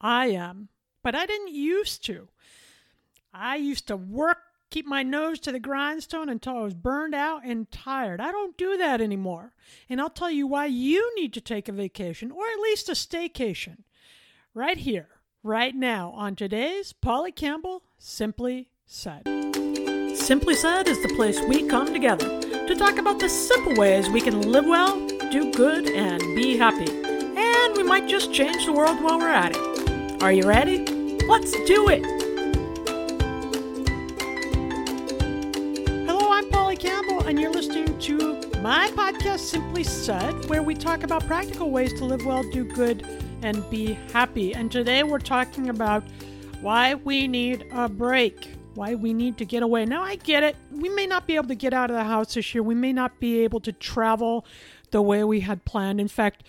I am but I didn't used to. I used to work, keep my nose to the grindstone until I was burned out and tired. I don't do that anymore. And I'll tell you why you need to take a vacation, or at least a staycation, right here, right now, on today's Polly Campbell Simply Said. Simply Said is the place we come together to talk about the simple ways we can live well, do good, and be happy. And we might just change the world while we're at it. Are you ready? Let's do it! Hello, I'm Polly Campbell, and you're listening to my podcast, Simply Said, where we talk about practical ways to live well, do good, and be happy. And today we're talking about why we need a break, why we need to get away. Now, I get it. We may not be able to get out of the house this year, we may not be able to travel the way we had planned. In fact,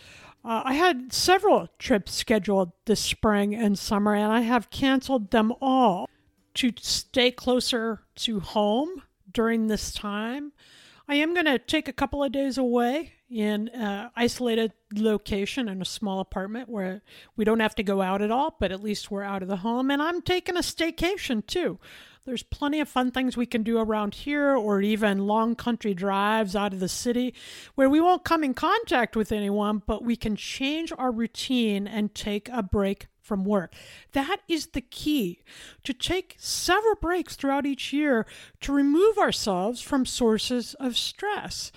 uh, I had several trips scheduled this spring and summer, and I have canceled them all to stay closer to home during this time. I am going to take a couple of days away in an isolated location in a small apartment where we don't have to go out at all, but at least we're out of the home. And I'm taking a staycation too. There's plenty of fun things we can do around here, or even long country drives out of the city where we won't come in contact with anyone, but we can change our routine and take a break from work. That is the key to take several breaks throughout each year to remove ourselves from sources of stress.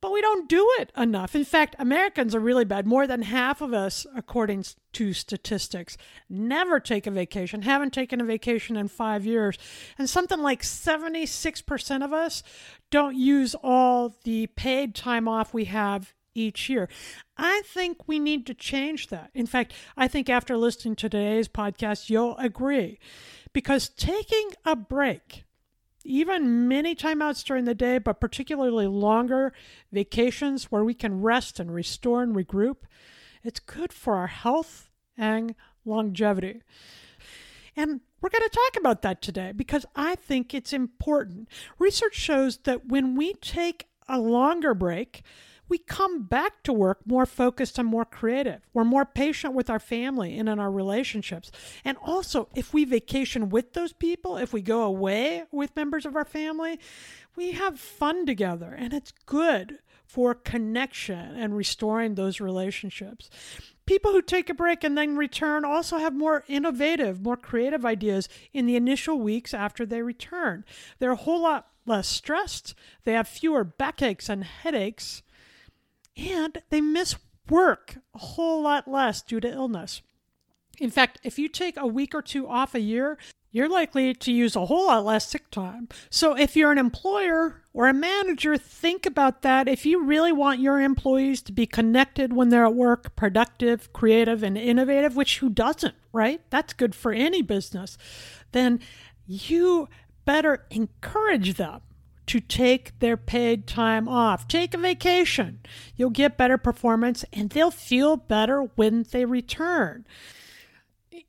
But we don't do it enough. In fact, Americans are really bad. More than half of us, according to statistics, never take a vacation, haven't taken a vacation in five years. And something like 76% of us don't use all the paid time off we have each year. I think we need to change that. In fact, I think after listening to today's podcast, you'll agree. Because taking a break, even many timeouts during the day, but particularly longer vacations where we can rest and restore and regroup, it's good for our health and longevity. And we're going to talk about that today because I think it's important. Research shows that when we take a longer break, we come back to work more focused and more creative. We're more patient with our family and in our relationships. And also, if we vacation with those people, if we go away with members of our family, we have fun together and it's good for connection and restoring those relationships. People who take a break and then return also have more innovative, more creative ideas in the initial weeks after they return. They're a whole lot less stressed, they have fewer backaches and headaches and they miss work a whole lot less due to illness. In fact, if you take a week or two off a year, you're likely to use a whole lot less sick time. So, if you're an employer or a manager, think about that. If you really want your employees to be connected when they're at work, productive, creative, and innovative, which who doesn't, right? That's good for any business. Then you better encourage them to take their paid time off. Take a vacation. You'll get better performance and they'll feel better when they return.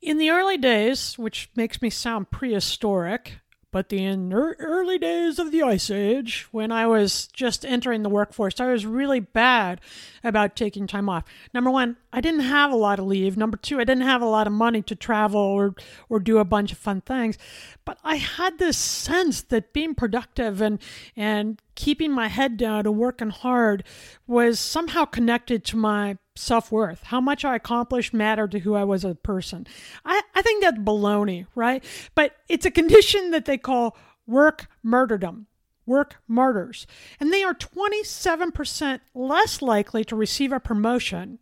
In the early days, which makes me sound prehistoric, But the early days of the Ice Age, when I was just entering the workforce, I was really bad about taking time off. Number one, I didn't have a lot of leave. Number two, I didn't have a lot of money to travel or, or do a bunch of fun things. But I had this sense that being productive and, and keeping my head down and working hard was somehow connected to my self worth. How much I accomplished mattered to who I was as a person. I, I think that's baloney, right? But it's a condition that they call work martyrdom, work martyrs. And they are 27% less likely to receive a promotion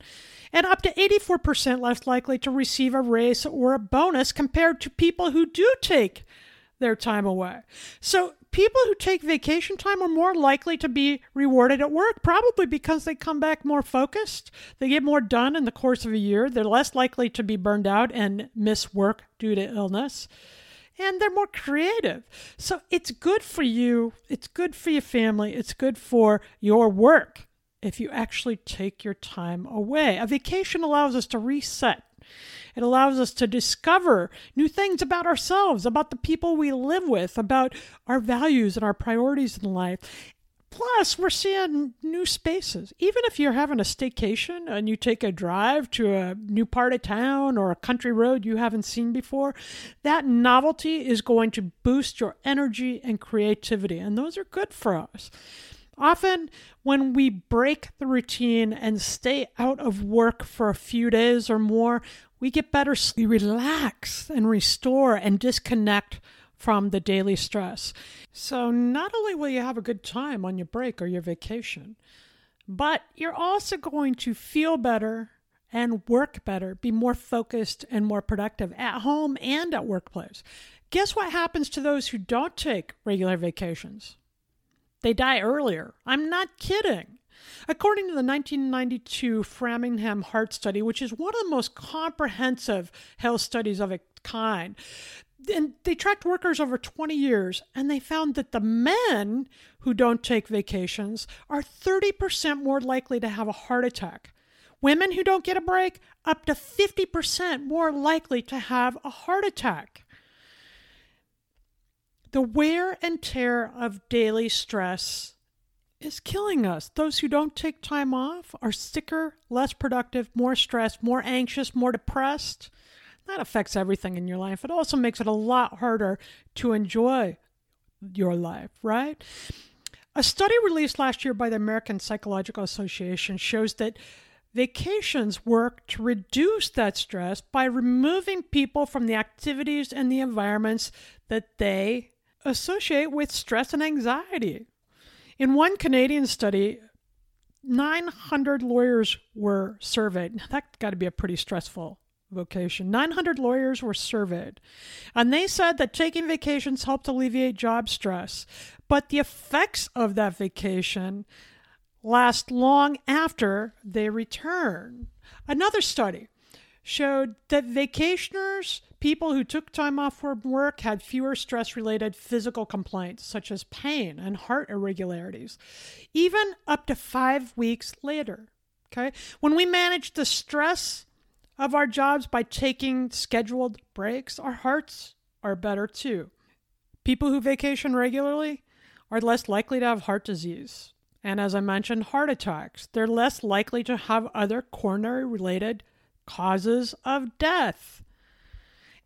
and up to 84% less likely to receive a raise or a bonus compared to people who do take their time away. So people who take vacation time are more likely to be rewarded at work, probably because they come back more focused. They get more done in the course of a year. They're less likely to be burned out and miss work due to illness. And they're more creative. So it's good for you. It's good for your family. It's good for your work if you actually take your time away. A vacation allows us to reset it allows us to discover new things about ourselves, about the people we live with, about our values and our priorities in life. Plus, we're seeing new spaces. Even if you're having a staycation and you take a drive to a new part of town or a country road you haven't seen before, that novelty is going to boost your energy and creativity. And those are good for us. Often, when we break the routine and stay out of work for a few days or more, we get better, we relax and restore and disconnect from the daily stress. So, not only will you have a good time on your break or your vacation, but you're also going to feel better and work better, be more focused and more productive at home and at workplace. Guess what happens to those who don't take regular vacations? They die earlier. I'm not kidding. According to the 1992 Framingham Heart Study, which is one of the most comprehensive health studies of its kind, and they tracked workers over 20 years and they found that the men who don't take vacations are 30% more likely to have a heart attack. Women who don't get a break, up to 50% more likely to have a heart attack. The wear and tear of daily stress is killing us. Those who don't take time off are sicker, less productive, more stressed, more anxious, more depressed. That affects everything in your life. It also makes it a lot harder to enjoy your life, right? A study released last year by the American Psychological Association shows that vacations work to reduce that stress by removing people from the activities and the environments that they associate with stress and anxiety. In one Canadian study, 900 lawyers were surveyed. That got to be a pretty stressful vocation. 900 lawyers were surveyed, and they said that taking vacations helped alleviate job stress, but the effects of that vacation last long after they return. Another study showed that vacationers People who took time off from work had fewer stress related physical complaints, such as pain and heart irregularities, even up to five weeks later. Okay. When we manage the stress of our jobs by taking scheduled breaks, our hearts are better too. People who vacation regularly are less likely to have heart disease. And as I mentioned, heart attacks. They're less likely to have other coronary related causes of death.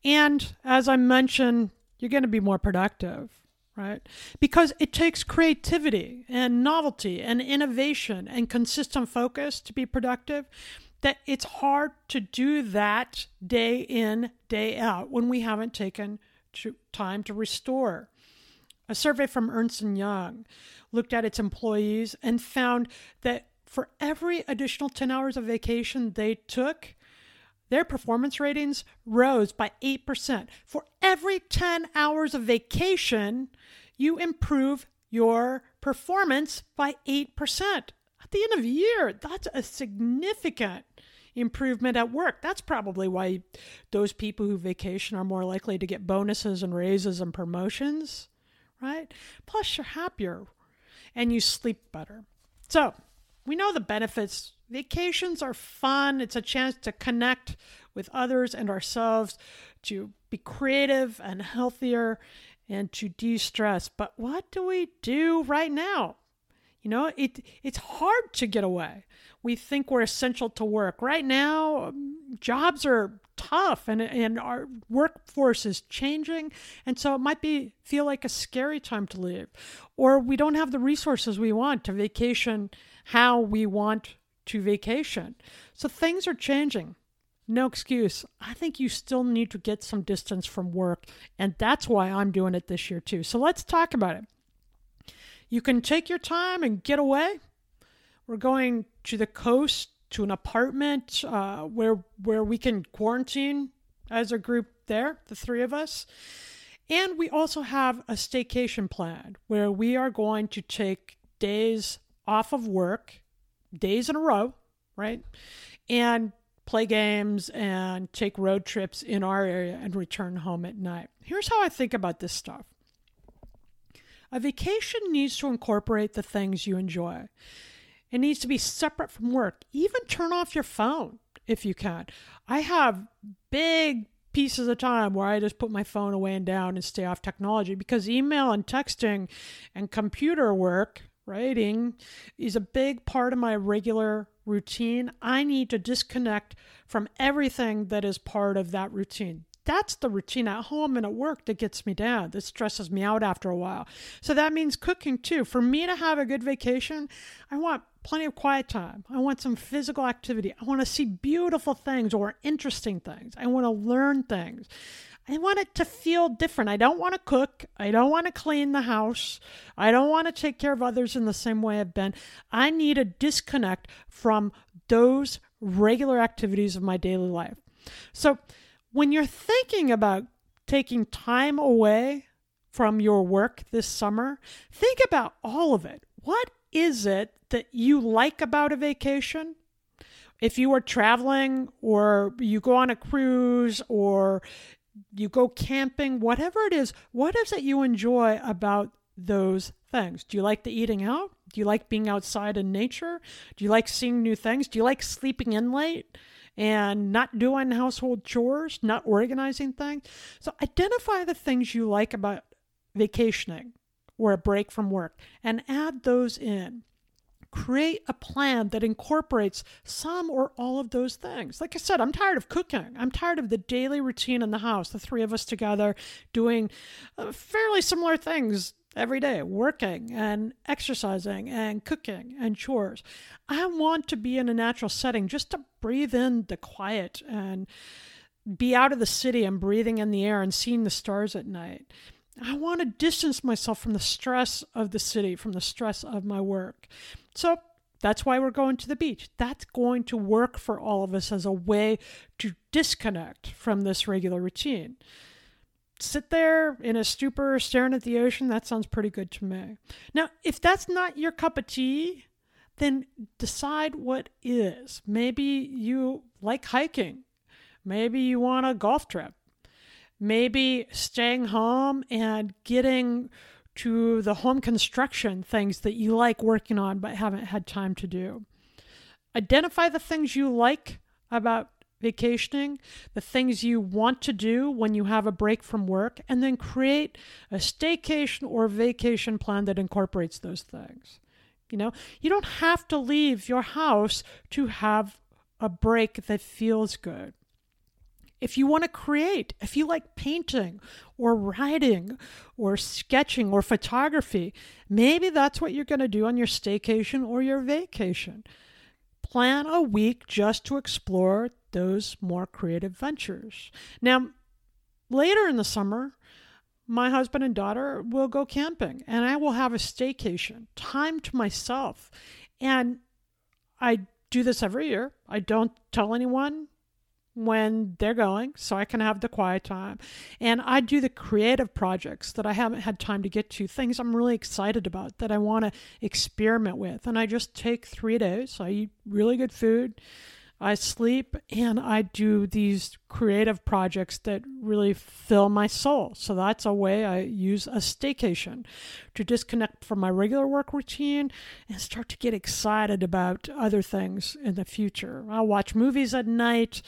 And as I mentioned, you're going to be more productive, right? Because it takes creativity and novelty and innovation and consistent focus to be productive. That it's hard to do that day in, day out when we haven't taken time to restore. A survey from Ernst & Young looked at its employees and found that for every additional 10 hours of vacation they took, their performance ratings rose by 8%. For every 10 hours of vacation, you improve your performance by 8%. At the end of the year, that's a significant improvement at work. That's probably why those people who vacation are more likely to get bonuses and raises and promotions, right? Plus, you're happier and you sleep better. So, we know the benefits Vacations are fun. It's a chance to connect with others and ourselves, to be creative and healthier, and to de stress. But what do we do right now? You know, it it's hard to get away. We think we're essential to work. Right now, um, jobs are tough and and our workforce is changing and so it might be feel like a scary time to leave or we don't have the resources we want to vacation how we want to vacation. So things are changing. No excuse. I think you still need to get some distance from work and that's why I'm doing it this year too. So let's talk about it. You can take your time and get away. We're going to the coast to an apartment uh, where where we can quarantine as a group there, the three of us. And we also have a staycation plan where we are going to take days off of work, days in a row, right? And play games and take road trips in our area and return home at night. Here's how I think about this stuff a vacation needs to incorporate the things you enjoy. It needs to be separate from work. Even turn off your phone if you can. I have big pieces of time where I just put my phone away and down and stay off technology because email and texting and computer work, writing, is a big part of my regular routine. I need to disconnect from everything that is part of that routine. That's the routine at home and at work that gets me down, that stresses me out after a while. So that means cooking too. For me to have a good vacation, I want plenty of quiet time. I want some physical activity. I want to see beautiful things or interesting things. I want to learn things. I want it to feel different. I don't want to cook. I don't want to clean the house. I don't want to take care of others in the same way I've been. I need a disconnect from those regular activities of my daily life. So, when you're thinking about taking time away from your work this summer, think about all of it. What is it that you like about a vacation? If you are traveling or you go on a cruise or you go camping, whatever it is, what is it you enjoy about those things? Do you like the eating out? Do you like being outside in nature? Do you like seeing new things? Do you like sleeping in late? and not doing household chores, not organizing things. So identify the things you like about vacationing or a break from work and add those in. Create a plan that incorporates some or all of those things. Like I said, I'm tired of cooking. I'm tired of the daily routine in the house, the three of us together doing uh, fairly similar things every day, working and exercising and cooking and chores. I want to be in a natural setting just to breathe in the quiet and be out of the city and breathing in the air and seeing the stars at night. I want to distance myself from the stress of the city, from the stress of my work. So that's why we're going to the beach. That's going to work for all of us as a way to disconnect from this regular routine sit there in a stupor staring at the ocean, that sounds pretty good to me. Now, if that's not your cup of tea, then decide what is. Maybe you like hiking. Maybe you want a golf trip. Maybe staying home and getting to the home construction things that you like working on but haven't had time to do. Identify the things you like about vacationing, the things you want to do when you have a break from work, and then create a staycation or vacation plan that incorporates those things. You know, you don't have to leave your house to have a break that feels good. If you want to create, if you like painting or writing or sketching or photography, maybe that's what you're going to do on your staycation or your vacation. Plan a week just to explore those more creative ventures. Now, later in the summer, my husband and daughter will go camping and I will have a staycation, time to myself. And I do this every year. I don't tell anyone when they're going so I can have the quiet time. And I do the creative projects that I haven't had time to get to, things I'm really excited about that I want to experiment with. And I just take three days. I eat really good food. I sleep and I do these creative projects that really fill my soul. So that's a way I use a staycation to disconnect from my regular work routine and start to get excited about other things in the future. I'll watch movies at night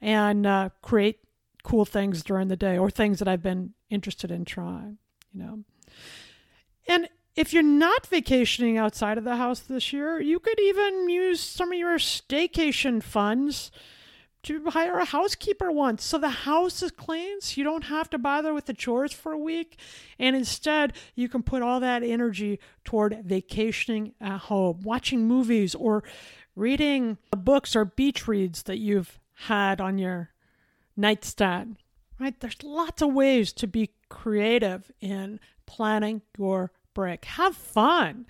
and uh, create cool things during the day or things that I've been interested in trying, you know. And if you're not vacationing outside of the house this year, you could even use some of your staycation funds to hire a housekeeper once so the house is clean so you don't have to bother with the chores for a week and instead you can put all that energy toward vacationing at home watching movies or reading books or beach reads that you've had on your nightstand right? There's lots of ways to be creative in planning your break. Have fun.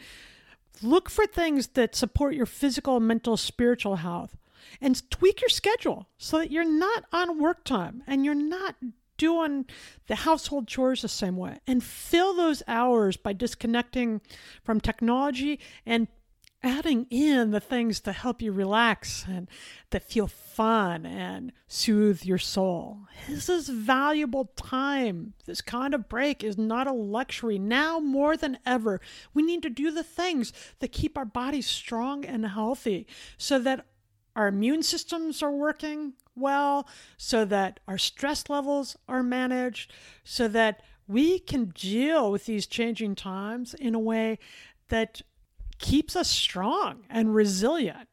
Look for things that support your physical mental spiritual health and tweak your schedule so that you're not on work time and you're not doing the household chores the same way. And fill those hours by disconnecting from technology and adding in the things to help you relax and that feel fun and soothe your soul. This is valuable time. This kind of break is not a luxury. Now more than ever, we need to do the things that keep our bodies strong and healthy so that our immune systems are working well, so that our stress levels are managed, so that we can deal with these changing times in a way that keeps us strong and resilient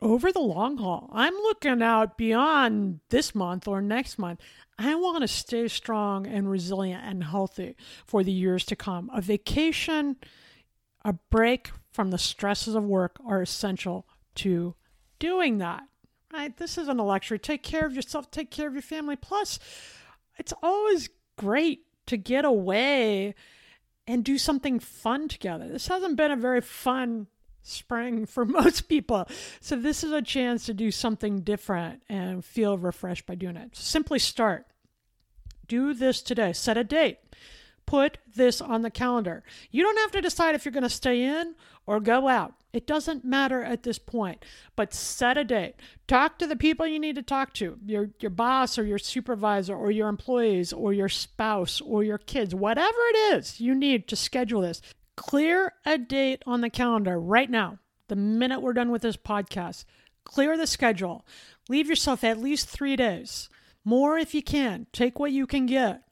over the long haul. I'm looking out beyond this month or next month. I want to stay strong and resilient and healthy for the years to come. A vacation, a break from the stresses of work are essential to doing that. Right? This isn't a luxury. Take care of yourself, take care of your family. Plus, it's always great to get away and do something fun together. This hasn't been a very fun spring for most people. So, this is a chance to do something different and feel refreshed by doing it. Simply start. Do this today. Set a date. Put this on the calendar. You don't have to decide if you're going to stay in or go out. It doesn't matter at this point, but set a date. Talk to the people you need to talk to your, your boss or your supervisor or your employees or your spouse or your kids, whatever it is you need to schedule this. Clear a date on the calendar right now, the minute we're done with this podcast. Clear the schedule. Leave yourself at least three days, more if you can. Take what you can get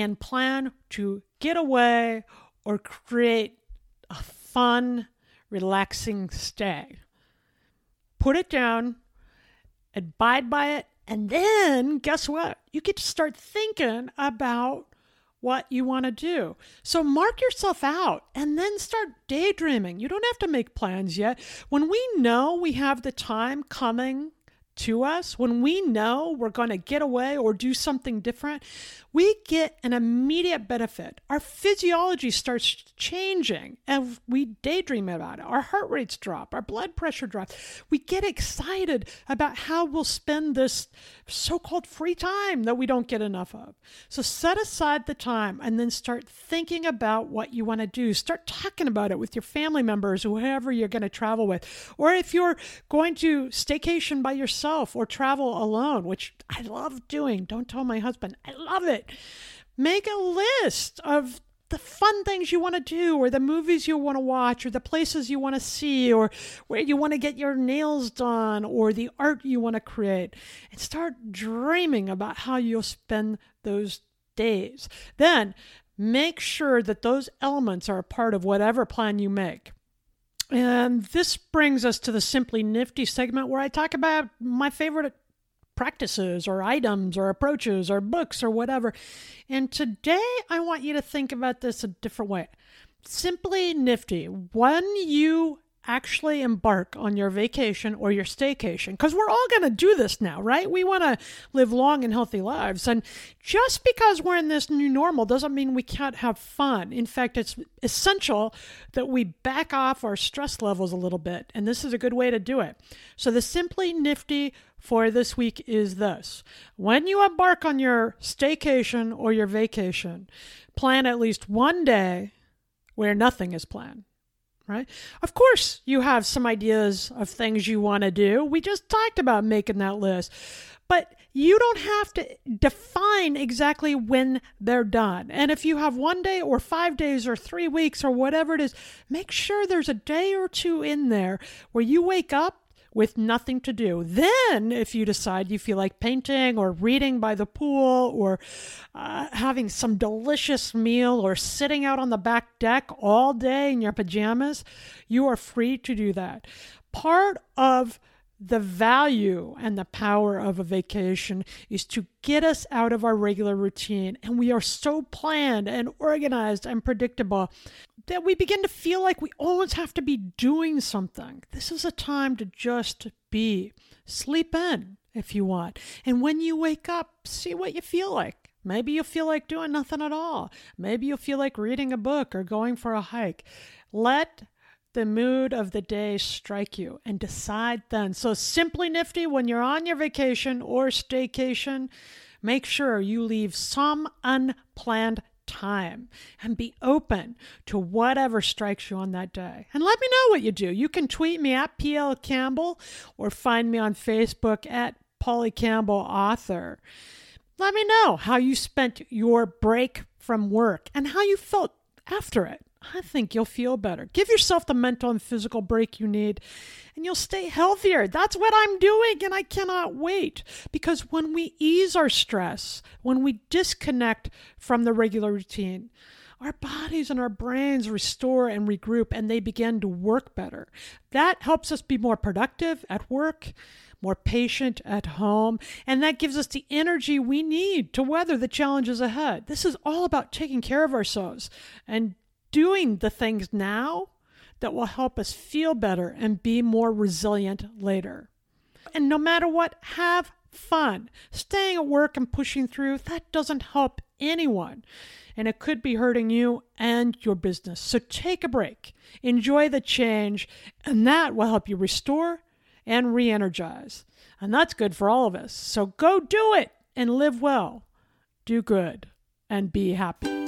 and plan to get away or create a fun relaxing stay. Put it down, abide by it, and then guess what? You get to start thinking about what you want to do. So mark yourself out and then start daydreaming. You don't have to make plans yet. When we know we have the time coming to us, when we know we're going to get away or do something different, we get an immediate benefit. Our physiology starts changing and we daydream about it. Our heart rates drop, our blood pressure drops. We get excited about how we'll spend this so called free time that we don't get enough of. So set aside the time and then start thinking about what you want to do. Start talking about it with your family members, whoever you're going to travel with. Or if you're going to staycation by yourself or travel alone, which I love doing. Don't tell my husband, I love it. Make a list of the fun things you want to do, or the movies you want to watch, or the places you want to see, or where you want to get your nails done, or the art you want to create, and start dreaming about how you'll spend those days. Then make sure that those elements are a part of whatever plan you make. And this brings us to the Simply Nifty segment where I talk about my favorite practices or items or approaches or books or whatever. And today I want you to think about this a different way. Simply nifty. When you actually embark on your vacation or your staycation, because we're all going to do this now, right? We want to live long and healthy lives. And just because we're in this new normal doesn't mean we can't have fun. In fact, it's essential that we back off our stress levels a little bit. And this is a good way to do it. So, the Simply Nifty for this week is this when you embark on your staycation or your vacation, plan at least one day where nothing is planned right? Of course, you have some ideas of things you want to do. We just talked about making that list. But you don't have to define exactly when they're done. And if you have one day or five days or three weeks or whatever it is, make sure there's a day or two in there where you wake up with nothing to do. Then, if you decide you feel like painting or reading by the pool or uh, having some delicious meal or sitting out on the back deck all day in your pajamas, you are free to do that. Part of the value and the power of a vacation is to get us out of our regular routine. And we are so planned and organized and predictable that we begin to feel like we always have to be doing something. This is a time to just be. Sleep in if you want. And when you wake up, see what you feel like. Maybe you feel like doing nothing at all. Maybe you feel like reading a book or going for a hike. Let the mood of the day strike you and decide then. So, simply nifty when you're on your vacation or staycation, make sure you leave some unplanned time and be open to whatever strikes you on that day. And let me know what you do. You can tweet me at PL Campbell or find me on Facebook at Polly Campbell Author. Let me know how you spent your break from work and how you felt after it. I think you'll feel better. Give yourself the mental and physical break you need, and you'll stay healthier. That's what I'm doing, and I cannot wait. Because when we ease our stress, when we disconnect from the regular routine, our bodies and our brains restore and regroup, and they begin to work better. That helps us be more productive at work, more patient at home, and that gives us the energy we need to weather the challenges ahead. This is all about taking care of ourselves and doing the things now that will help us feel better and be more resilient later. And no matter what, have fun. Staying at work and pushing through, that doesn't help anyone. And it could be hurting you and your business. So take a break, enjoy the change, and that will help you restore and re energize. And that's good for all of us. So go do it and live well, do good, and be happy.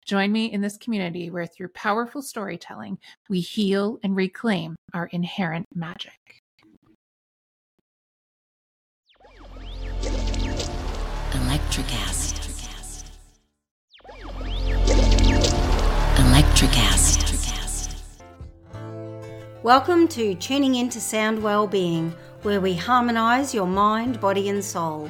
Join me in this community where, through powerful storytelling, we heal and reclaim our inherent magic. Electricast. Electricast. Welcome to Tuning Into Sound Wellbeing, where we harmonize your mind, body, and soul.